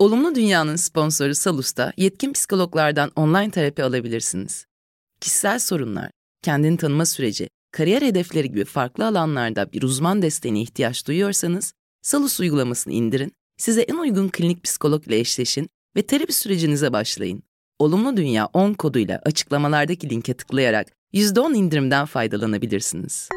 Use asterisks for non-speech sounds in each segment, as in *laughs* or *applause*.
Olumlu Dünya'nın sponsoru Salus'ta yetkin psikologlardan online terapi alabilirsiniz. Kişisel sorunlar, kendini tanıma süreci, kariyer hedefleri gibi farklı alanlarda bir uzman desteğine ihtiyaç duyuyorsanız, Salus uygulamasını indirin, size en uygun klinik psikolog ile eşleşin ve terapi sürecinize başlayın. Olumlu Dünya 10 koduyla açıklamalardaki linke tıklayarak %10 indirimden faydalanabilirsiniz.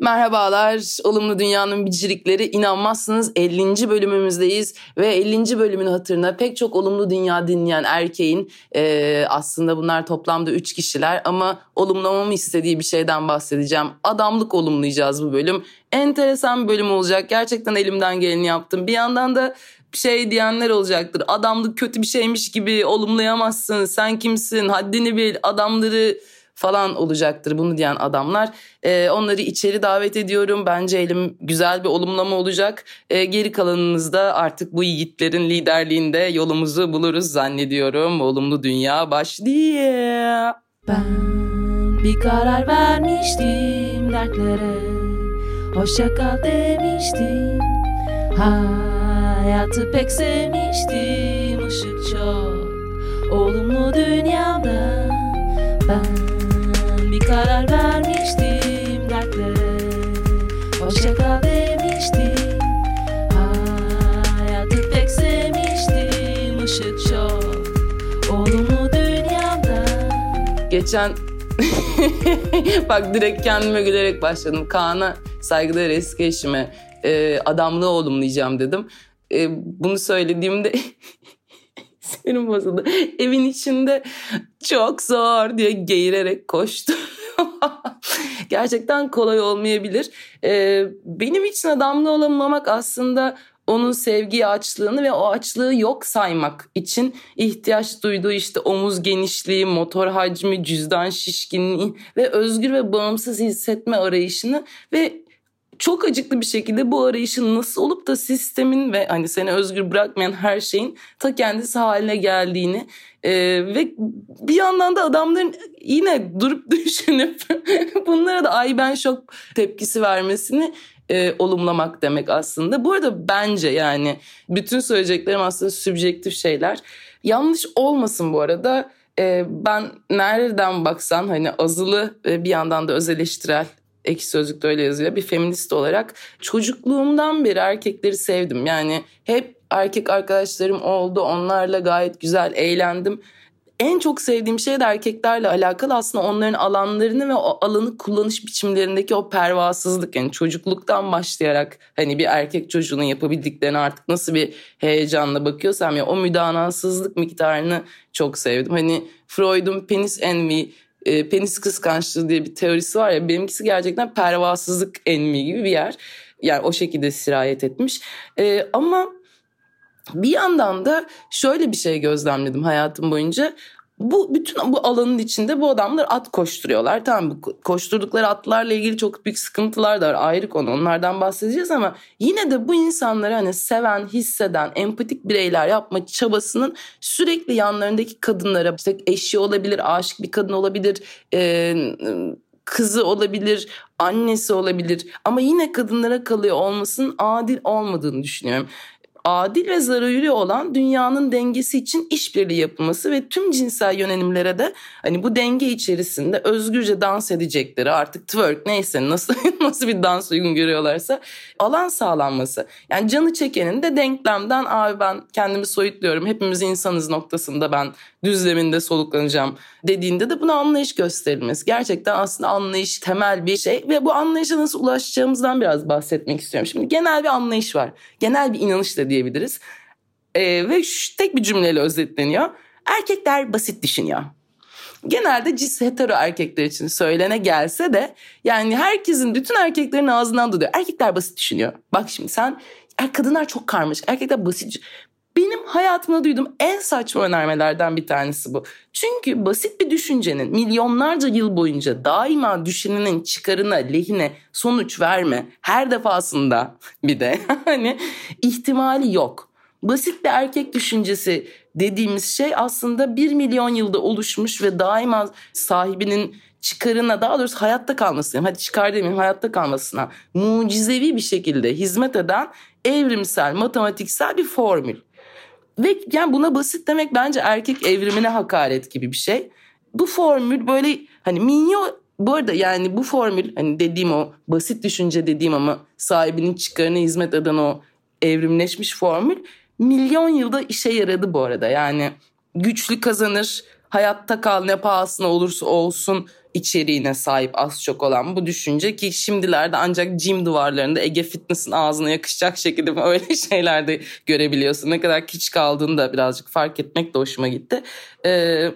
Merhabalar, Olumlu Dünya'nın Bicirikleri. İnanmazsınız 50. bölümümüzdeyiz ve 50. bölümün hatırına pek çok Olumlu Dünya dinleyen erkeğin e, aslında bunlar toplamda 3 kişiler ama olumlamamı istediği bir şeyden bahsedeceğim. Adamlık olumlayacağız bu bölüm. Enteresan bir bölüm olacak. Gerçekten elimden geleni yaptım. Bir yandan da şey diyenler olacaktır. Adamlık kötü bir şeymiş gibi olumlayamazsın. Sen kimsin? Haddini bil. Adamları falan olacaktır bunu diyen adamlar. E, onları içeri davet ediyorum. Bence elim güzel bir olumlama olacak. E, geri kalanınızda artık bu yiğitlerin liderliğinde yolumuzu buluruz zannediyorum. Olumlu dünya başlıyor. Ben bir karar vermiştim dertlere. Hoşça kal demiştim. Hayatı pek sevmiştim. Işık çok olumlu dünyada. Ben bir karar vermiştim dertlere Hoşça kal demiştim Hayatı pek sevmiştim Işık çok olumlu dünyada Geçen *laughs* bak direkt kendime gülerek başladım. Kaan'a saygıdeğer eski eşime e, adamlığı olumlayacağım dedim. E, bunu söylediğimde *laughs* sinirim bozuldu. Evin içinde çok zor diye geğirerek koştu. *laughs* Gerçekten kolay olmayabilir. Ee, benim için adamlı olamamak aslında onun sevgi açlığını ve o açlığı yok saymak için ihtiyaç duyduğu işte omuz genişliği, motor hacmi, cüzdan şişkinliği ve özgür ve bağımsız hissetme arayışını ve çok acıklı bir şekilde bu arayışın nasıl olup da sistemin ve hani seni özgür bırakmayan her şeyin ta kendisi haline geldiğini e, ve bir yandan da adamların yine durup *laughs* düşünüp bunlara da ay ben şok tepkisi vermesini e, olumlamak demek aslında. Bu arada bence yani bütün söyleyeceklerim aslında sübjektif şeyler. Yanlış olmasın bu arada. E, ben nereden baksan hani azılı e, bir yandan da öz eleştirel Ekşi Sözlük'te öyle yazıyor. Bir feminist olarak çocukluğumdan beri erkekleri sevdim. Yani hep erkek arkadaşlarım oldu. Onlarla gayet güzel eğlendim. En çok sevdiğim şey de erkeklerle alakalı aslında onların alanlarını ve o alanı kullanış biçimlerindeki o pervasızlık. Yani çocukluktan başlayarak hani bir erkek çocuğunun yapabildiklerine artık nasıl bir heyecanla bakıyorsam ya o müdanasızlık miktarını çok sevdim. Hani Freud'un penis envy e, penis kıskançlığı diye bir teorisi var ya benimkisi gerçekten pervasızlık enmi gibi bir yer. Yani o şekilde sirayet etmiş. E, ama bir yandan da şöyle bir şey gözlemledim hayatım boyunca bu bütün bu alanın içinde bu adamlar at koşturuyorlar. Tamam koşturdukları atlarla ilgili çok büyük sıkıntılar da var ayrı konu onlardan bahsedeceğiz ama yine de bu insanları hani seven, hisseden, empatik bireyler yapma çabasının sürekli yanlarındaki kadınlara işte eşi olabilir, aşık bir kadın olabilir, e, kızı olabilir, annesi olabilir ama yine kadınlara kalıyor olmasının adil olmadığını düşünüyorum adil ve zararlı olan dünyanın dengesi için işbirliği yapılması ve tüm cinsel yönelimlere de hani bu denge içerisinde özgürce dans edecekleri artık twerk neyse nasıl *laughs* nasıl bir dans uygun görüyorlarsa alan sağlanması. Yani canı çekenin de denklemden abi ben kendimi soyutluyorum hepimiz insanız noktasında ben düzleminde soluklanacağım dediğinde de buna anlayış gösterilmesi. Gerçekten aslında anlayış temel bir şey ve bu anlayışa nasıl ulaşacağımızdan biraz bahsetmek istiyorum. Şimdi genel bir anlayış var. Genel bir inanış diyebiliriz. Ee, ve şu, tek bir cümleyle özetleniyor. Erkekler basit düşünüyor. Genelde cis hetero erkekler için söylene gelse de yani herkesin bütün erkeklerin ağzından duyuyor. Erkekler basit düşünüyor. Bak şimdi sen kadınlar çok karmaşık. Erkekler basit. Benim hayatımda duyduğum en saçma önermelerden bir tanesi bu. Çünkü basit bir düşüncenin milyonlarca yıl boyunca daima düşünenin çıkarına, lehine sonuç verme her defasında bir de *laughs* hani ihtimali yok. basit bir erkek düşüncesi dediğimiz şey aslında bir milyon yılda oluşmuş ve daima sahibinin çıkarına daha doğrusu hayatta kalmasına hadi çıkar demeyeyim hayatta kalmasına mucizevi bir şekilde hizmet eden evrimsel matematiksel bir formül. Ve yani buna basit demek bence erkek evrimine hakaret gibi bir şey. Bu formül böyle hani minyon bu arada yani bu formül hani dediğim o basit düşünce dediğim ama sahibinin çıkarına hizmet eden o evrimleşmiş formül milyon yılda işe yaradı bu arada. Yani güçlü kazanır, hayatta kal ne pahasına olursa olsun içeriğine sahip az çok olan bu düşünce ki şimdilerde ancak gym duvarlarında Ege Fitness'ın ağzına yakışacak şekilde *laughs* öyle şeyler de görebiliyorsun. Ne kadar kiç kaldığını da birazcık fark etmek de hoşuma gitti. Ee,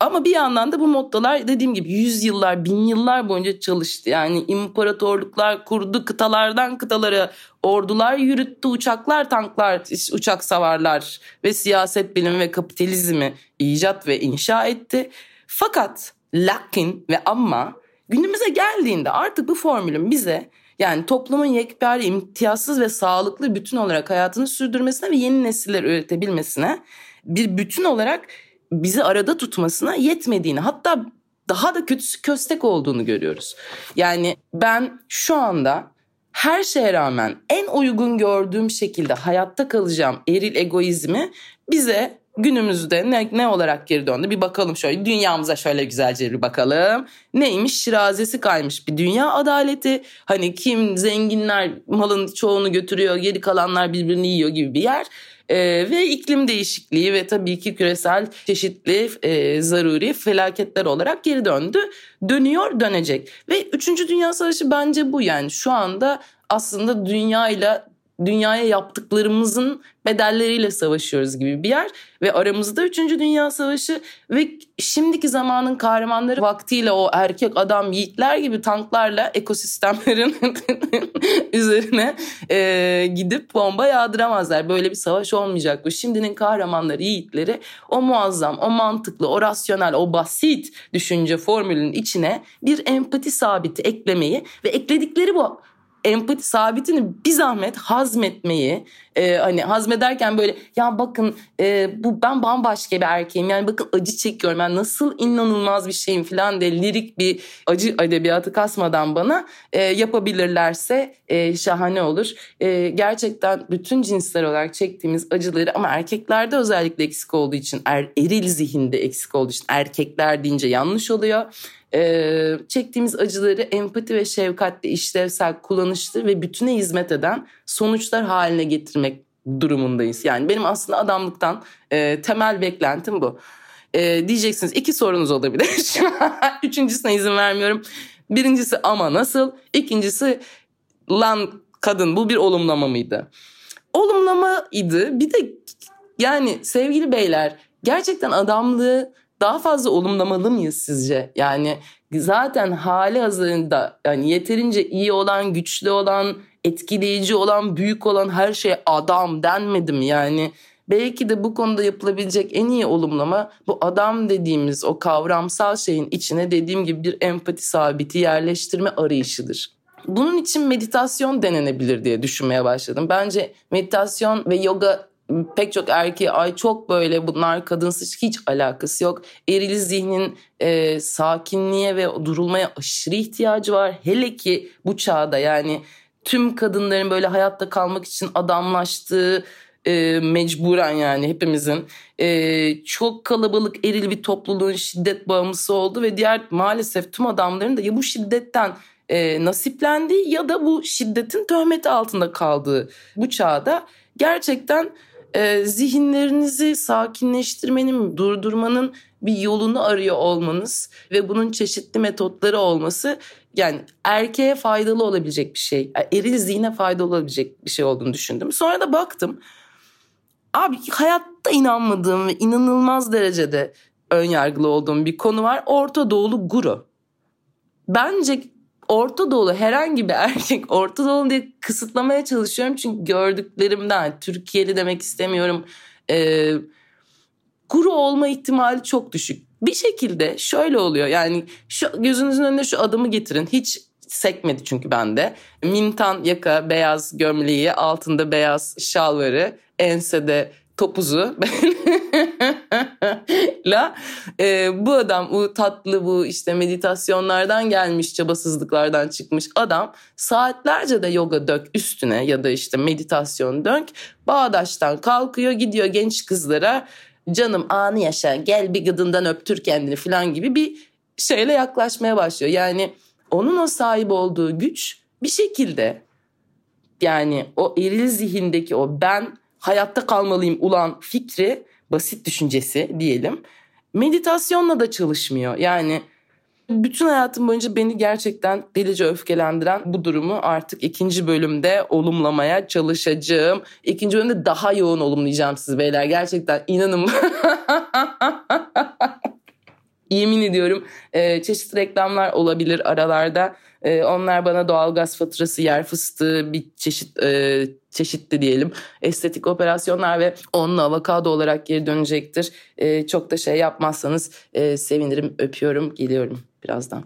ama bir yandan da bu mottolar dediğim gibi yüz yıllar, bin yıllar boyunca çalıştı. Yani imparatorluklar kurdu, kıtalardan kıtalara ordular yürüttü, uçaklar, tanklar, uçak savarlar ve siyaset bilimi ve kapitalizmi icat ve inşa etti. Fakat lakin ve ama günümüze geldiğinde artık bu formülün bize yani toplumun yekpare, imtiyazsız ve sağlıklı bütün olarak hayatını sürdürmesine ve yeni nesiller üretebilmesine bir bütün olarak bizi arada tutmasına yetmediğini hatta daha da kötüsü köstek olduğunu görüyoruz. Yani ben şu anda her şeye rağmen en uygun gördüğüm şekilde hayatta kalacağım eril egoizmi bize günümüzde ne, ne olarak geri döndü bir bakalım şöyle dünyamıza şöyle güzelce bir bakalım. Neymiş şirazesi kaymış bir dünya adaleti hani kim zenginler malın çoğunu götürüyor geri kalanlar birbirini yiyor gibi bir yer. Ee, ve iklim değişikliği ve tabii ki küresel çeşitli e, zaruri felaketler olarak geri döndü. Dönüyor dönecek ve 3. Dünya Savaşı bence bu yani şu anda aslında dünyayla dünyaya yaptıklarımızın bedelleriyle savaşıyoruz gibi bir yer ve aramızda 3. Dünya Savaşı ve şimdiki zamanın kahramanları vaktiyle o erkek adam yiğitler gibi tanklarla ekosistemlerin *laughs* üzerine e, gidip bomba yağdıramazlar. Böyle bir savaş olmayacak bu. Şimdinin kahramanları yiğitleri o muazzam, o mantıklı, o rasyonel, o basit düşünce formülünün içine bir empati sabiti eklemeyi ve ekledikleri bu empati sabitini bir zahmet hazmetmeyi e, hani hazmederken böyle ya bakın e, bu ben bambaşka bir erkeğim. Yani bakın acı çekiyorum. Ben nasıl inanılmaz bir şeyim falan de lirik bir acı edebiyatı kasmadan bana e, yapabilirlerse e, şahane olur. E, gerçekten bütün cinsler olarak çektiğimiz acıları ama erkeklerde özellikle eksik olduğu için er, eril zihinde eksik olduğu için erkekler deyince yanlış oluyor. E, çektiğimiz acıları empati ve şefkatle işlevsel, kullanışlı ve bütüne hizmet eden sonuçlar haline getirmek durumundayız. Yani benim aslında adamlıktan e, temel beklentim bu. E, diyeceksiniz iki sorunuz olabilir. *laughs* Üçüncüsüne izin vermiyorum. Birincisi ama nasıl? İkincisi lan kadın bu bir olumlama mıydı? Olumlamaydı. Bir de yani sevgili beyler gerçekten adamlığı daha fazla olumlamalı mıyız sizce? Yani zaten hali hazırında yani yeterince iyi olan, güçlü olan, etkileyici olan, büyük olan her şey adam denmedi mi? Yani belki de bu konuda yapılabilecek en iyi olumlama bu adam dediğimiz o kavramsal şeyin içine dediğim gibi bir empati sabiti yerleştirme arayışıdır. Bunun için meditasyon denenebilir diye düşünmeye başladım. Bence meditasyon ve yoga pek çok erkeğe ay çok böyle bunlar kadınsız hiç alakası yok. Eril zihnin e, sakinliğe ve durulmaya aşırı ihtiyacı var. Hele ki bu çağda yani tüm kadınların böyle hayatta kalmak için adamlaştığı e, mecburen yani hepimizin e, çok kalabalık eril bir topluluğun şiddet bağımlısı oldu ve diğer maalesef tüm adamların da ya bu şiddetten e, nasiplendiği ya da bu şiddetin töhmeti altında kaldığı bu çağda gerçekten e, zihinlerinizi sakinleştirmenin, durdurmanın bir yolunu arıyor olmanız ve bunun çeşitli metotları olması yani erkeğe faydalı olabilecek bir şey. Yani eril zihne faydalı olabilecek bir şey olduğunu düşündüm. Sonra da baktım. Abi hayatta inanmadığım ve inanılmaz derecede ön yargılı olduğum bir konu var. Orta Doğulu guru. Bence Orta Doğulu herhangi bir erkek *laughs* Orta Doğulu diye kısıtlamaya çalışıyorum. Çünkü gördüklerimden Türkiye'li demek istemiyorum. Ee, guru olma ihtimali çok düşük. Bir şekilde şöyle oluyor yani şu gözünüzün önüne şu adımı getirin. Hiç sekmedi çünkü bende. Mintan yaka, beyaz gömleği, altında beyaz şalvarı, ensede topuzu *laughs* la e, bu adam bu tatlı bu işte meditasyonlardan gelmiş çabasızlıklardan çıkmış adam saatlerce de yoga dök üstüne ya da işte meditasyon dök bağdaştan kalkıyor gidiyor genç kızlara canım anı yaşa gel bir gıdından öptür kendini falan gibi bir şeyle yaklaşmaya başlıyor. Yani onun o sahip olduğu güç bir şekilde yani o eril zihindeki o ben hayatta kalmalıyım ulan fikri basit düşüncesi diyelim meditasyonla da çalışmıyor. Yani bütün hayatım boyunca beni gerçekten delice öfkelendiren bu durumu artık ikinci bölümde olumlamaya çalışacağım. İkinci bölümde daha yoğun olumlayacağım siz beyler. Gerçekten inanın. *laughs* Yemin ediyorum e, çeşitli reklamlar olabilir aralarda. E, onlar bana doğalgaz faturası, yer fıstığı bir çeşit e, çeşitli diyelim estetik operasyonlar ve onunla avokado olarak geri dönecektir. E, çok da şey yapmazsanız e, sevinirim, öpüyorum, geliyorum birazdan.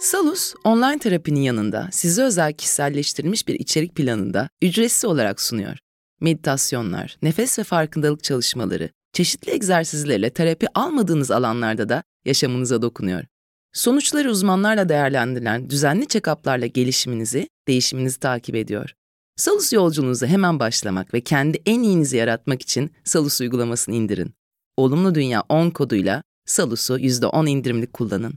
Salus, online terapinin yanında size özel kişiselleştirilmiş bir içerik planında ücretsiz olarak sunuyor. Meditasyonlar, nefes ve farkındalık çalışmaları, çeşitli egzersizlerle terapi almadığınız alanlarda da yaşamınıza dokunuyor. Sonuçları uzmanlarla değerlendirilen düzenli check-up'larla gelişiminizi, değişiminizi takip ediyor. Salus yolculuğunuza hemen başlamak ve kendi en iyinizi yaratmak için Salus uygulamasını indirin. Olumlu Dünya 10 koduyla Salus'u %10 indirimli kullanın.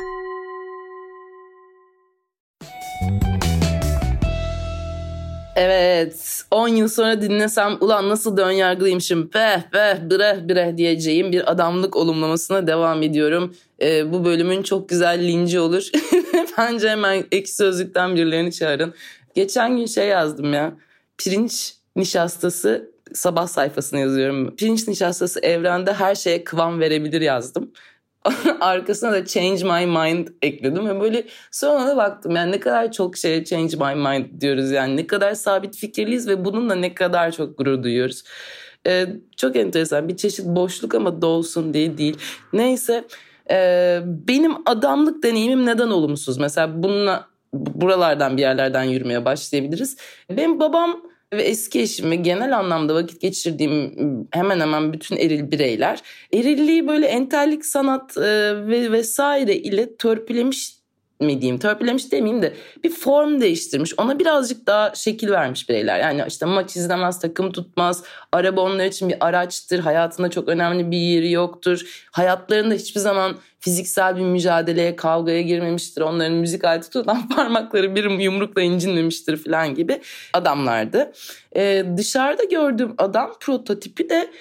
Evet 10 yıl sonra dinlesem ulan nasıl da önyargılıymışım peh peh bre bre diyeceğim bir adamlık olumlamasına devam ediyorum. Ee, bu bölümün çok güzel linci olur. *laughs* Bence hemen ekşi sözlükten birilerini çağırın. Geçen gün şey yazdım ya pirinç nişastası sabah sayfasına yazıyorum. Pirinç nişastası evrende her şeye kıvam verebilir yazdım. *laughs* arkasına da change my mind ekledim ve böyle sonra da baktım yani ne kadar çok şeye change my mind diyoruz yani ne kadar sabit fikirliyiz ve bununla ne kadar çok gurur duyuyoruz. Ee, çok enteresan bir çeşit boşluk ama dolsun diye değil. Neyse e, benim adamlık deneyimim neden olumsuz? Mesela bununla buralardan bir yerlerden yürümeye başlayabiliriz. Benim babam ve eski eşim ve genel anlamda vakit geçirdiğim hemen hemen bütün eril bireyler erilliği böyle entellik sanat e, ve vesaire ile törpülemiş mi diyeyim törpülemiş demeyeyim de bir form değiştirmiş. Ona birazcık daha şekil vermiş bireyler. Yani işte maç izlemez takım tutmaz. Araba onlar için bir araçtır. Hayatında çok önemli bir yeri yoktur. Hayatlarında hiçbir zaman fiziksel bir mücadeleye kavgaya girmemiştir. Onların müzik aleti tutan *laughs* parmakları bir yumrukla incinmemiştir falan gibi adamlardı. Ee, dışarıda gördüğüm adam prototipi de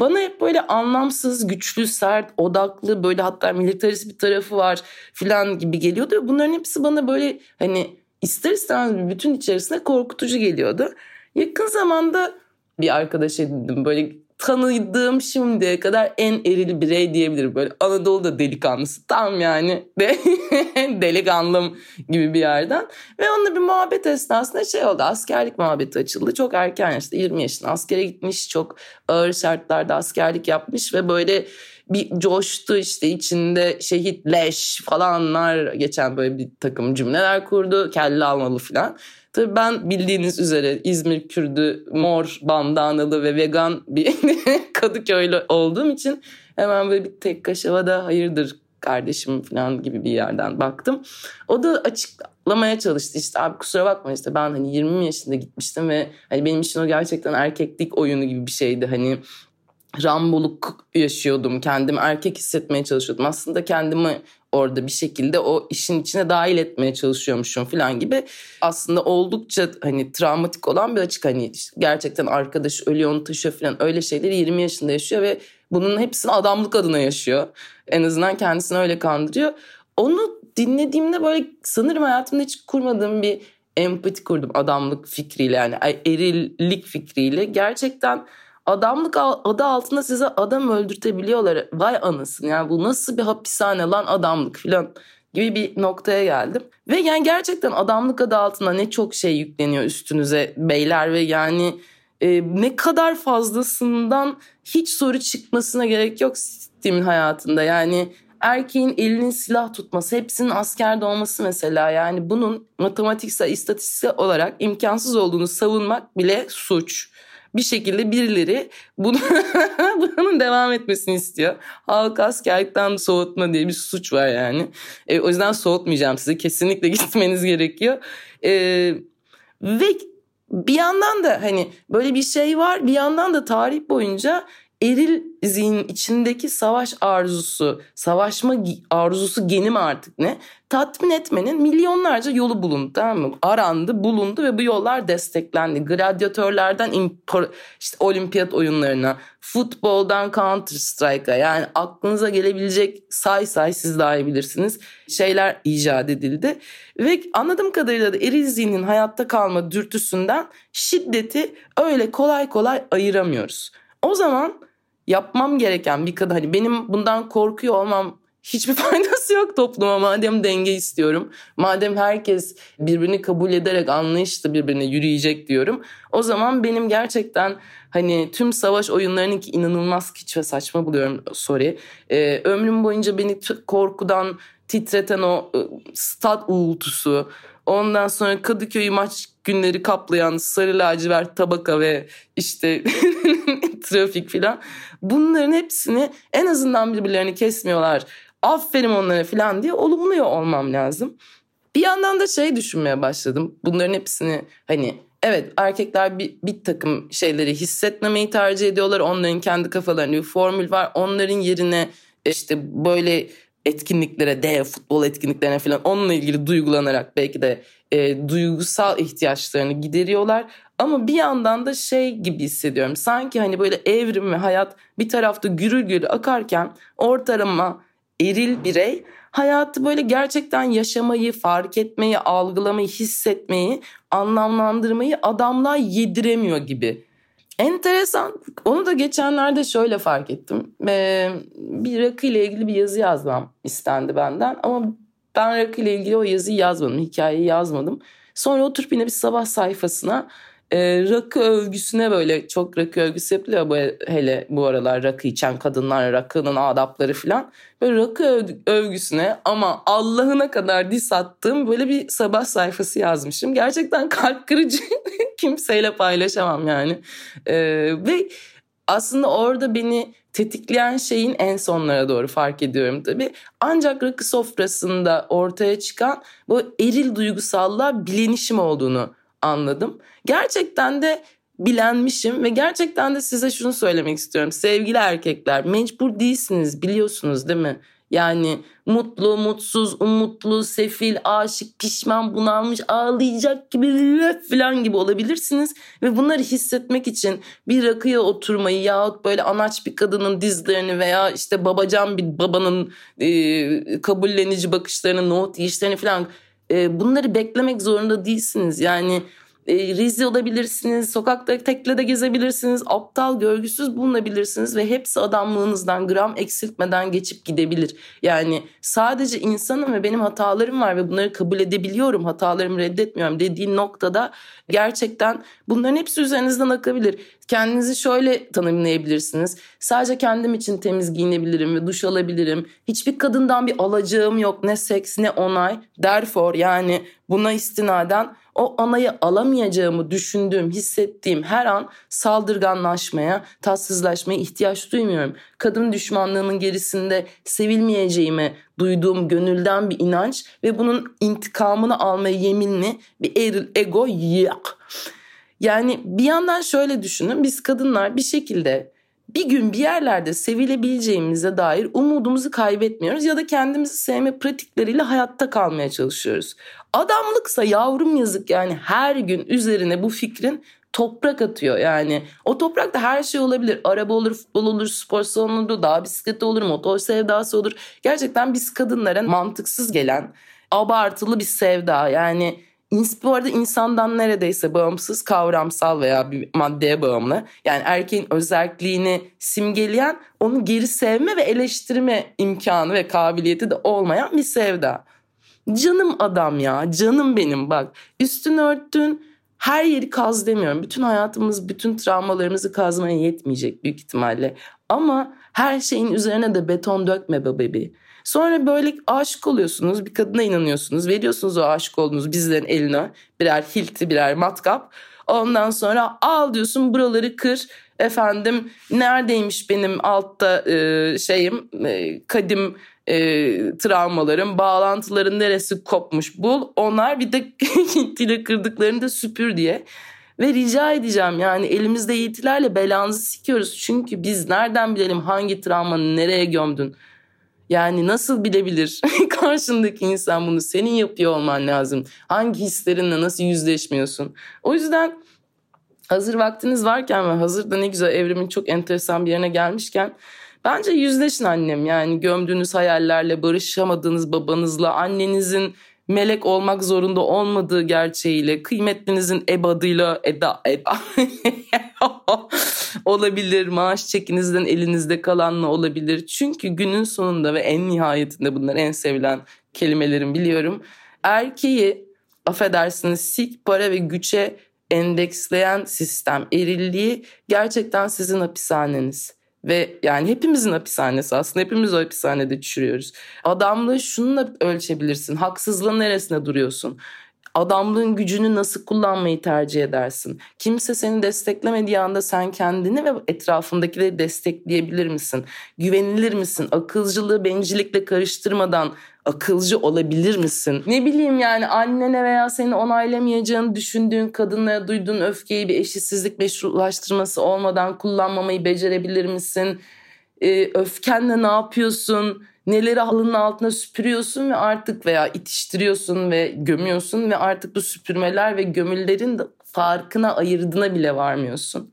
bana hep böyle anlamsız, güçlü, sert, odaklı böyle hatta militarist bir tarafı var filan gibi geliyordu. Bunların hepsi bana böyle hani ister istemez bütün içerisinde korkutucu geliyordu. Yakın zamanda bir arkadaş edindim böyle tanıdığım şimdiye kadar en eril birey diyebilirim. Böyle Anadolu'da delikanlısı tam yani de *laughs* delikanlım gibi bir yerden. Ve onunla bir muhabbet esnasında şey oldu askerlik muhabbeti açıldı. Çok erken yaşta 20 yaşında askere gitmiş çok ağır şartlarda askerlik yapmış ve böyle bir coştu işte içinde şehit leş falanlar geçen böyle bir takım cümleler kurdu. Kelle almalı falan. Tabii ben bildiğiniz üzere İzmir Kürdü, mor bandanalı ve vegan bir *laughs* Kadıköylü olduğum için hemen böyle bir tek kaşavada hayırdır kardeşim falan gibi bir yerden baktım. O da açıklamaya çalıştı işte abi kusura bakma işte ben hani 20 yaşında gitmiştim ve hani benim için o gerçekten erkeklik oyunu gibi bir şeydi. Hani ramboluk yaşıyordum. Kendimi erkek hissetmeye çalışıyordum. Aslında kendimi orada bir şekilde o işin içine dahil etmeye çalışıyormuşum falan gibi. Aslında oldukça hani travmatik olan bir açık hani gerçekten arkadaş ölüyor onu taşıyor falan öyle şeyleri 20 yaşında yaşıyor ve bunun hepsini adamlık adına yaşıyor. En azından kendisini öyle kandırıyor. Onu dinlediğimde böyle sanırım hayatımda hiç kurmadığım bir empati kurdum adamlık fikriyle yani erillik fikriyle. Gerçekten adamlık adı altında size adam öldürtebiliyorlar. Vay anasın yani bu nasıl bir hapishane lan adamlık filan gibi bir noktaya geldim. Ve yani gerçekten adamlık adı altında ne çok şey yükleniyor üstünüze beyler ve yani e, ne kadar fazlasından hiç soru çıkmasına gerek yok sistemin hayatında. Yani erkeğin elinin silah tutması, hepsinin askerde olması mesela yani bunun matematiksel, istatistiksel olarak imkansız olduğunu savunmak bile suç. Bir şekilde birileri bunu, *laughs* bunun devam etmesini istiyor. Halk askerlikten soğutma diye bir suç var yani. E, o yüzden soğutmayacağım sizi. Kesinlikle *laughs* gitmeniz gerekiyor. E, ve bir yandan da hani böyle bir şey var. Bir yandan da tarih boyunca eril zihnin içindeki savaş arzusu, savaşma arzusu genim artık ne? Tatmin etmenin milyonlarca yolu bulundu tamam mı? Arandı, bulundu ve bu yollar desteklendi. Gladyatörlerden impor, işte olimpiyat oyunlarına, futboldan Counter Strike'a yani aklınıza gelebilecek say say siz daha iyi bilirsiniz şeyler icat edildi. Ve anladığım kadarıyla da eril zihnin hayatta kalma dürtüsünden şiddeti öyle kolay kolay ayıramıyoruz. O zaman yapmam gereken bir kadın hani benim bundan korkuyor olmam hiçbir *laughs* faydası yok topluma madem denge istiyorum. Madem herkes birbirini kabul ederek anlayışla birbirine yürüyecek diyorum. O zaman benim gerçekten hani tüm savaş oyunlarını ki inanılmaz kiç ve saçma buluyorum sorry. Ee, ömrüm boyunca beni korkudan titreten o ıı, stat uğultusu ondan sonra Kadıköy maç günleri kaplayan sarı lacivert tabaka ve işte *laughs* *laughs* trafik filan. Bunların hepsini en azından birbirlerini kesmiyorlar. Aferin onlara filan diye olumluyor olmam lazım. Bir yandan da şey düşünmeye başladım. Bunların hepsini hani evet erkekler bir, bir takım şeyleri hissetmemeyi tercih ediyorlar. Onların kendi kafalarında bir formül var. Onların yerine işte böyle etkinliklere, de futbol etkinliklerine falan onunla ilgili duygulanarak belki de e, duygusal ihtiyaçlarını gideriyorlar. Ama bir yandan da şey gibi hissediyorum. Sanki hani böyle evrim ve hayat bir tarafta gürül gürül akarken ortalama eril birey hayatı böyle gerçekten yaşamayı, fark etmeyi, algılamayı, hissetmeyi, anlamlandırmayı adamlar yediremiyor gibi. Enteresan. Onu da geçenlerde şöyle fark ettim. Ee, bir rakı ile ilgili bir yazı yazmam istendi benden ama ben rakı ile ilgili o yazıyı yazmadım, hikayeyi yazmadım. Sonra oturup yine bir sabah sayfasına e, rakı övgüsüne böyle çok rakı övgüsü yapılıyor bu hele bu aralar rakı içen kadınlar rakının adapları falan. Böyle rakı övgüsüne ama Allah'ına kadar dis attığım böyle bir sabah sayfası yazmışım. Gerçekten kalp kırıcı *laughs* kimseyle paylaşamam yani. E, ve aslında orada beni tetikleyen şeyin en sonlara doğru fark ediyorum tabii. Ancak rakı sofrasında ortaya çıkan bu eril duygusallığa bilinişim olduğunu anladım. Gerçekten de bilenmişim ve gerçekten de size şunu söylemek istiyorum. Sevgili erkekler mecbur değilsiniz biliyorsunuz değil mi? Yani mutlu, mutsuz, umutlu, sefil, aşık, pişman, bunalmış, ağlayacak gibi falan gibi olabilirsiniz. Ve bunları hissetmek için bir rakıya oturmayı yahut böyle anaç bir kadının dizlerini veya işte babacan bir babanın e, kabullenici bakışlarını, nohut yiyişlerini falan bunları beklemek zorunda değilsiniz. Yani e, olabilirsiniz, sokakta tekle de gezebilirsiniz, aptal, görgüsüz bulunabilirsiniz ve hepsi adamlığınızdan gram eksiltmeden geçip gidebilir. Yani sadece insanım ve benim hatalarım var ve bunları kabul edebiliyorum, hatalarımı reddetmiyorum dediğin noktada gerçekten bunların hepsi üzerinizden akabilir. Kendinizi şöyle tanımlayabilirsiniz. Sadece kendim için temiz giyinebilirim ve duş alabilirim. Hiçbir kadından bir alacağım yok. Ne seks ne onay. Therefore yani buna istinaden o onayı alamayacağımı düşündüğüm, hissettiğim her an saldırganlaşmaya, tatsızlaşmaya ihtiyaç duymuyorum. Kadın düşmanlığının gerisinde sevilmeyeceğime duyduğum gönülden bir inanç ve bunun intikamını almaya yeminli bir eril ego yok. Yani bir yandan şöyle düşünün biz kadınlar bir şekilde bir gün bir yerlerde sevilebileceğimize dair umudumuzu kaybetmiyoruz ya da kendimizi sevme pratikleriyle hayatta kalmaya çalışıyoruz. Adamlıksa yavrum yazık yani her gün üzerine bu fikrin toprak atıyor yani. O toprakta her şey olabilir. Araba olur, futbol olur, spor salonu olur, dağ bisikleti olur, motor sevdası olur. Gerçekten biz kadınlara mantıksız gelen abartılı bir sevda yani bu arada insandan neredeyse bağımsız, kavramsal veya bir maddeye bağımlı. Yani erkeğin özelliğini simgeleyen, onu geri sevme ve eleştirme imkanı ve kabiliyeti de olmayan bir sevda. Canım adam ya, canım benim bak. Üstünü örttün, her yeri kaz demiyorum. Bütün hayatımız, bütün travmalarımızı kazmaya yetmeyecek büyük ihtimalle. Ama her şeyin üzerine de beton dökme be bebi. Sonra böyle aşık oluyorsunuz. Bir kadına inanıyorsunuz. Veriyorsunuz o aşık olduğunuz bizlerin eline birer hilti birer matkap. Ondan sonra al diyorsun buraları kır. Efendim neredeymiş benim altta e, şeyim e, kadim e, travmalarım, bağlantıların neresi kopmuş bul. Onlar bir de *laughs* gittiyle kırdıklarını da süpür diye. Ve rica edeceğim yani elimizde yetilerle belanızı sikiyoruz. Çünkü biz nereden bilelim hangi travmanı nereye gömdün? Yani nasıl bilebilir *laughs* karşındaki insan bunu senin yapıyor olman lazım. Hangi hislerinle nasıl yüzleşmiyorsun? O yüzden hazır vaktiniz varken ve hazır da ne güzel evrimin çok enteresan bir yerine gelmişken bence yüzleşin annem. Yani gömdüğünüz hayallerle, barışamadığınız babanızla, annenizin melek olmak zorunda olmadığı gerçeğiyle, kıymetlinizin ebadıyla eda, eda *laughs* olabilir, maaş çekinizden elinizde kalanla olabilir. Çünkü günün sonunda ve en nihayetinde bunlar en sevilen kelimelerim biliyorum. Erkeği affedersiniz sik para ve güçe endeksleyen sistem erilliği gerçekten sizin hapishaneniz. Ve yani hepimizin hapishanesi aslında hepimiz o hapishanede çürüyoruz. Adamlığı şununla ölçebilirsin. Haksızlığın neresine duruyorsun? Adamlığın gücünü nasıl kullanmayı tercih edersin? Kimse seni desteklemediği anda sen kendini ve etrafındakileri destekleyebilir misin? Güvenilir misin? Akılcılığı bencillikle karıştırmadan akılcı olabilir misin? Ne bileyim yani annene veya seni onaylamayacağını düşündüğün kadınlara duyduğun öfkeyi bir eşitsizlik meşrulaştırması olmadan kullanmamayı becerebilir misin? Ee, öfkenle ne yapıyorsun? Neleri halının altına süpürüyorsun ve artık veya itiştiriyorsun ve gömüyorsun ve artık bu süpürmeler ve gömüllerin farkına ayırdığına bile varmıyorsun.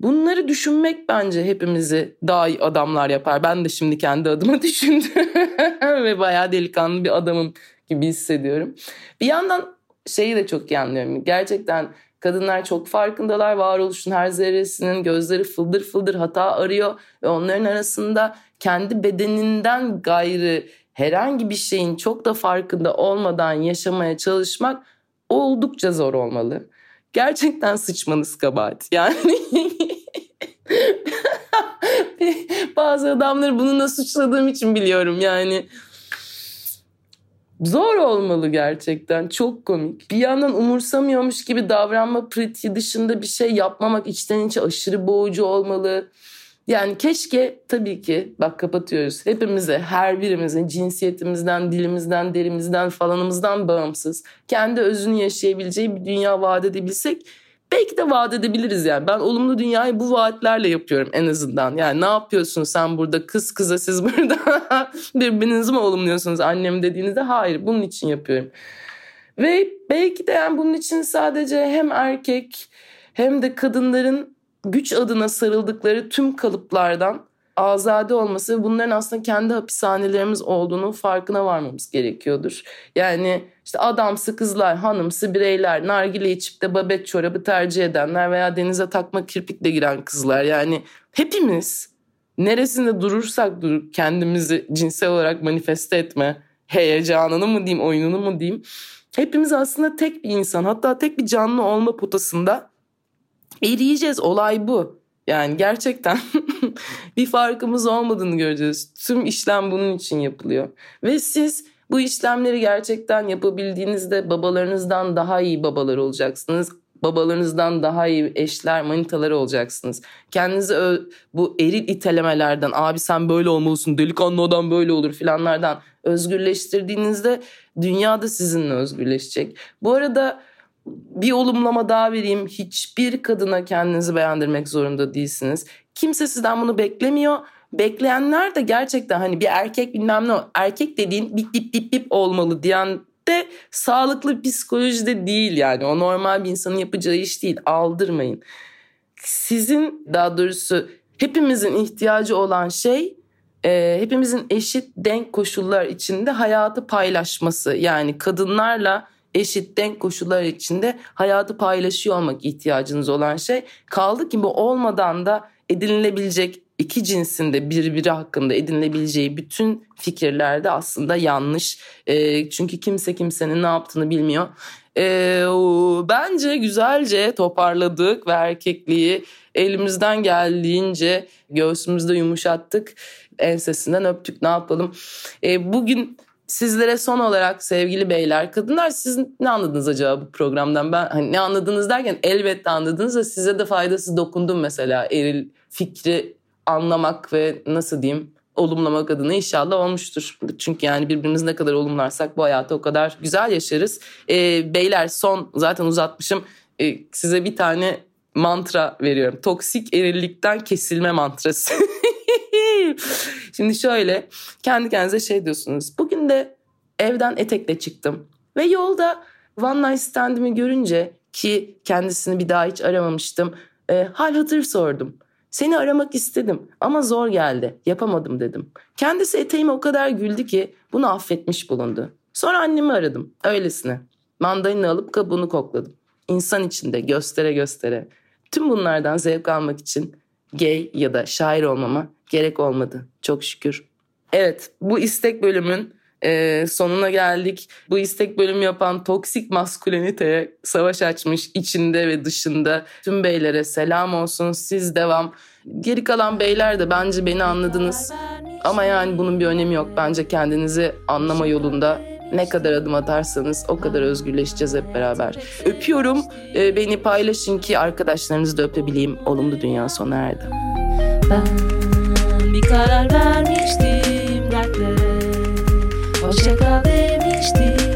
Bunları düşünmek bence hepimizi daha iyi adamlar yapar. Ben de şimdi kendi adıma *laughs* düşündüm ve bayağı delikanlı bir adamım gibi hissediyorum. Bir yandan şeyi de çok iyi anlıyorum. Gerçekten kadınlar çok farkındalar. Varoluşun her zerresinin gözleri fıldır fıldır hata arıyor ve onların arasında kendi bedeninden gayrı herhangi bir şeyin çok da farkında olmadan yaşamaya çalışmak oldukça zor olmalı. Gerçekten sıçmanız kabahat. *laughs* Yani *laughs* bazı adamları bununla suçladığım için biliyorum yani. Zor olmalı gerçekten. Çok komik. Bir yandan umursamıyormuş gibi davranma pratiği dışında bir şey yapmamak içten içe aşırı boğucu olmalı. Yani keşke tabii ki bak kapatıyoruz. Hepimize, her birimizin cinsiyetimizden, dilimizden, derimizden, falanımızdan bağımsız kendi özünü yaşayabileceği bir dünya vaat edebilsek belki de vaat edebiliriz yani. Ben olumlu dünyayı bu vaatlerle yapıyorum en azından. Yani ne yapıyorsun sen burada kız kıza siz *laughs* burada birbirinizi mi olumluyorsunuz annem dediğinizde hayır bunun için yapıyorum. Ve belki de yani bunun için sadece hem erkek hem de kadınların güç adına sarıldıkları tüm kalıplardan azade olması ve bunların aslında kendi hapishanelerimiz olduğunu farkına varmamız gerekiyordur. Yani işte adamsı kızlar, hanımsı bireyler, nargile içip de babet çorabı tercih edenler veya denize takma kirpikle giren kızlar. Yani hepimiz neresinde durursak dur kendimizi cinsel olarak manifeste etme heyecanını mı diyeyim, oyununu mu diyeyim. Hepimiz aslında tek bir insan hatta tek bir canlı olma potasında eriyeceğiz. Olay bu. Yani gerçekten *laughs* bir farkımız olmadığını göreceğiz. Tüm işlem bunun için yapılıyor. Ve siz bu işlemleri gerçekten yapabildiğinizde babalarınızdan daha iyi babalar olacaksınız. Babalarınızdan daha iyi eşler, manitalar olacaksınız. Kendinizi bu eril itelemelerden, abi sen böyle olmalısın, delikanlı adam böyle olur filanlardan özgürleştirdiğinizde dünya da sizinle özgürleşecek. Bu arada bir olumlama daha vereyim. Hiçbir kadına kendinizi beğendirmek zorunda değilsiniz. Kimse sizden bunu beklemiyor. Bekleyenler de gerçekten hani bir erkek bilmem ne erkek dediğin bip bip bip bip olmalı diyen de sağlıklı psikolojide değil yani. O normal bir insanın yapacağı iş değil. Aldırmayın. Sizin daha doğrusu hepimizin ihtiyacı olan şey e, hepimizin eşit denk koşullar içinde hayatı paylaşması. Yani kadınlarla eşit denk koşullar içinde hayatı paylaşıyor olmak ihtiyacınız olan şey. Kaldı ki bu olmadan da edinilebilecek iki cinsinde birbiri hakkında edinilebileceği bütün fikirlerde aslında yanlış. E, çünkü kimse kimsenin ne yaptığını bilmiyor. E, o, bence güzelce toparladık ve erkekliği elimizden geldiğince göğsümüzde yumuşattık. Ensesinden öptük ne yapalım. E, bugün Sizlere son olarak sevgili beyler, kadınlar siz ne anladınız acaba bu programdan? Ben hani ne anladınız derken elbette anladınız da size de faydası dokundum mesela eril fikri anlamak ve nasıl diyeyim olumlamak adına inşallah olmuştur. Çünkü yani birbirimizi ne kadar olumlarsak bu hayatı o kadar güzel yaşarız. Ee, beyler son zaten uzatmışım. Ee, size bir tane mantra veriyorum. Toksik erillikten kesilme mantrası. *laughs* Şimdi şöyle kendi kendinize şey diyorsunuz. Bugün de evden etekle çıktım. Ve yolda One Night Stand'imi görünce ki kendisini bir daha hiç aramamıştım. E, hal hatır sordum. Seni aramak istedim ama zor geldi. Yapamadım dedim. Kendisi eteğime o kadar güldü ki bunu affetmiş bulundu. Sonra annemi aradım. Öylesine. Mandalini alıp kabuğunu kokladım. İnsan içinde göstere göstere. Tüm bunlardan zevk almak için gay ya da şair olmama gerek olmadı. Çok şükür. Evet bu istek bölümün e, sonuna geldik. Bu istek bölümü yapan toksik masküleniteye savaş açmış içinde ve dışında tüm beylere selam olsun. Siz devam. Geri kalan beyler de bence beni anladınız. Ama yani bunun bir önemi yok. Bence kendinizi anlama yolunda ne kadar adım atarsanız o kadar özgürleşeceğiz hep beraber. Öpüyorum. E, beni paylaşın ki arkadaşlarınızı da öpebileyim. Olumlu dünya sona erdi. Ben bir karar vermiştim dertlere Hoşça kal demiştim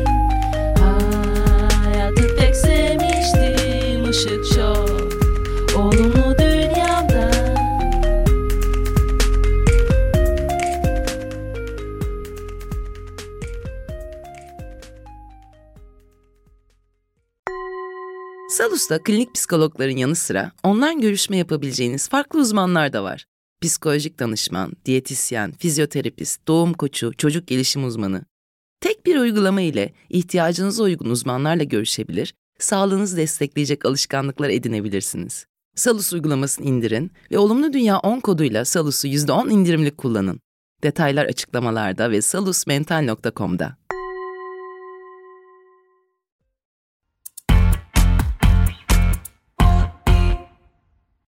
Salus'ta klinik psikologların yanı sıra online görüşme yapabileceğiniz farklı uzmanlar da var. Psikolojik danışman, diyetisyen, fizyoterapist, doğum koçu, çocuk gelişim uzmanı. Tek bir uygulama ile ihtiyacınıza uygun uzmanlarla görüşebilir, sağlığınızı destekleyecek alışkanlıklar edinebilirsiniz. Salus uygulamasını indirin ve Olumlu Dünya 10 koduyla Salus'u %10 indirimli kullanın. Detaylar açıklamalarda ve salusmental.com'da.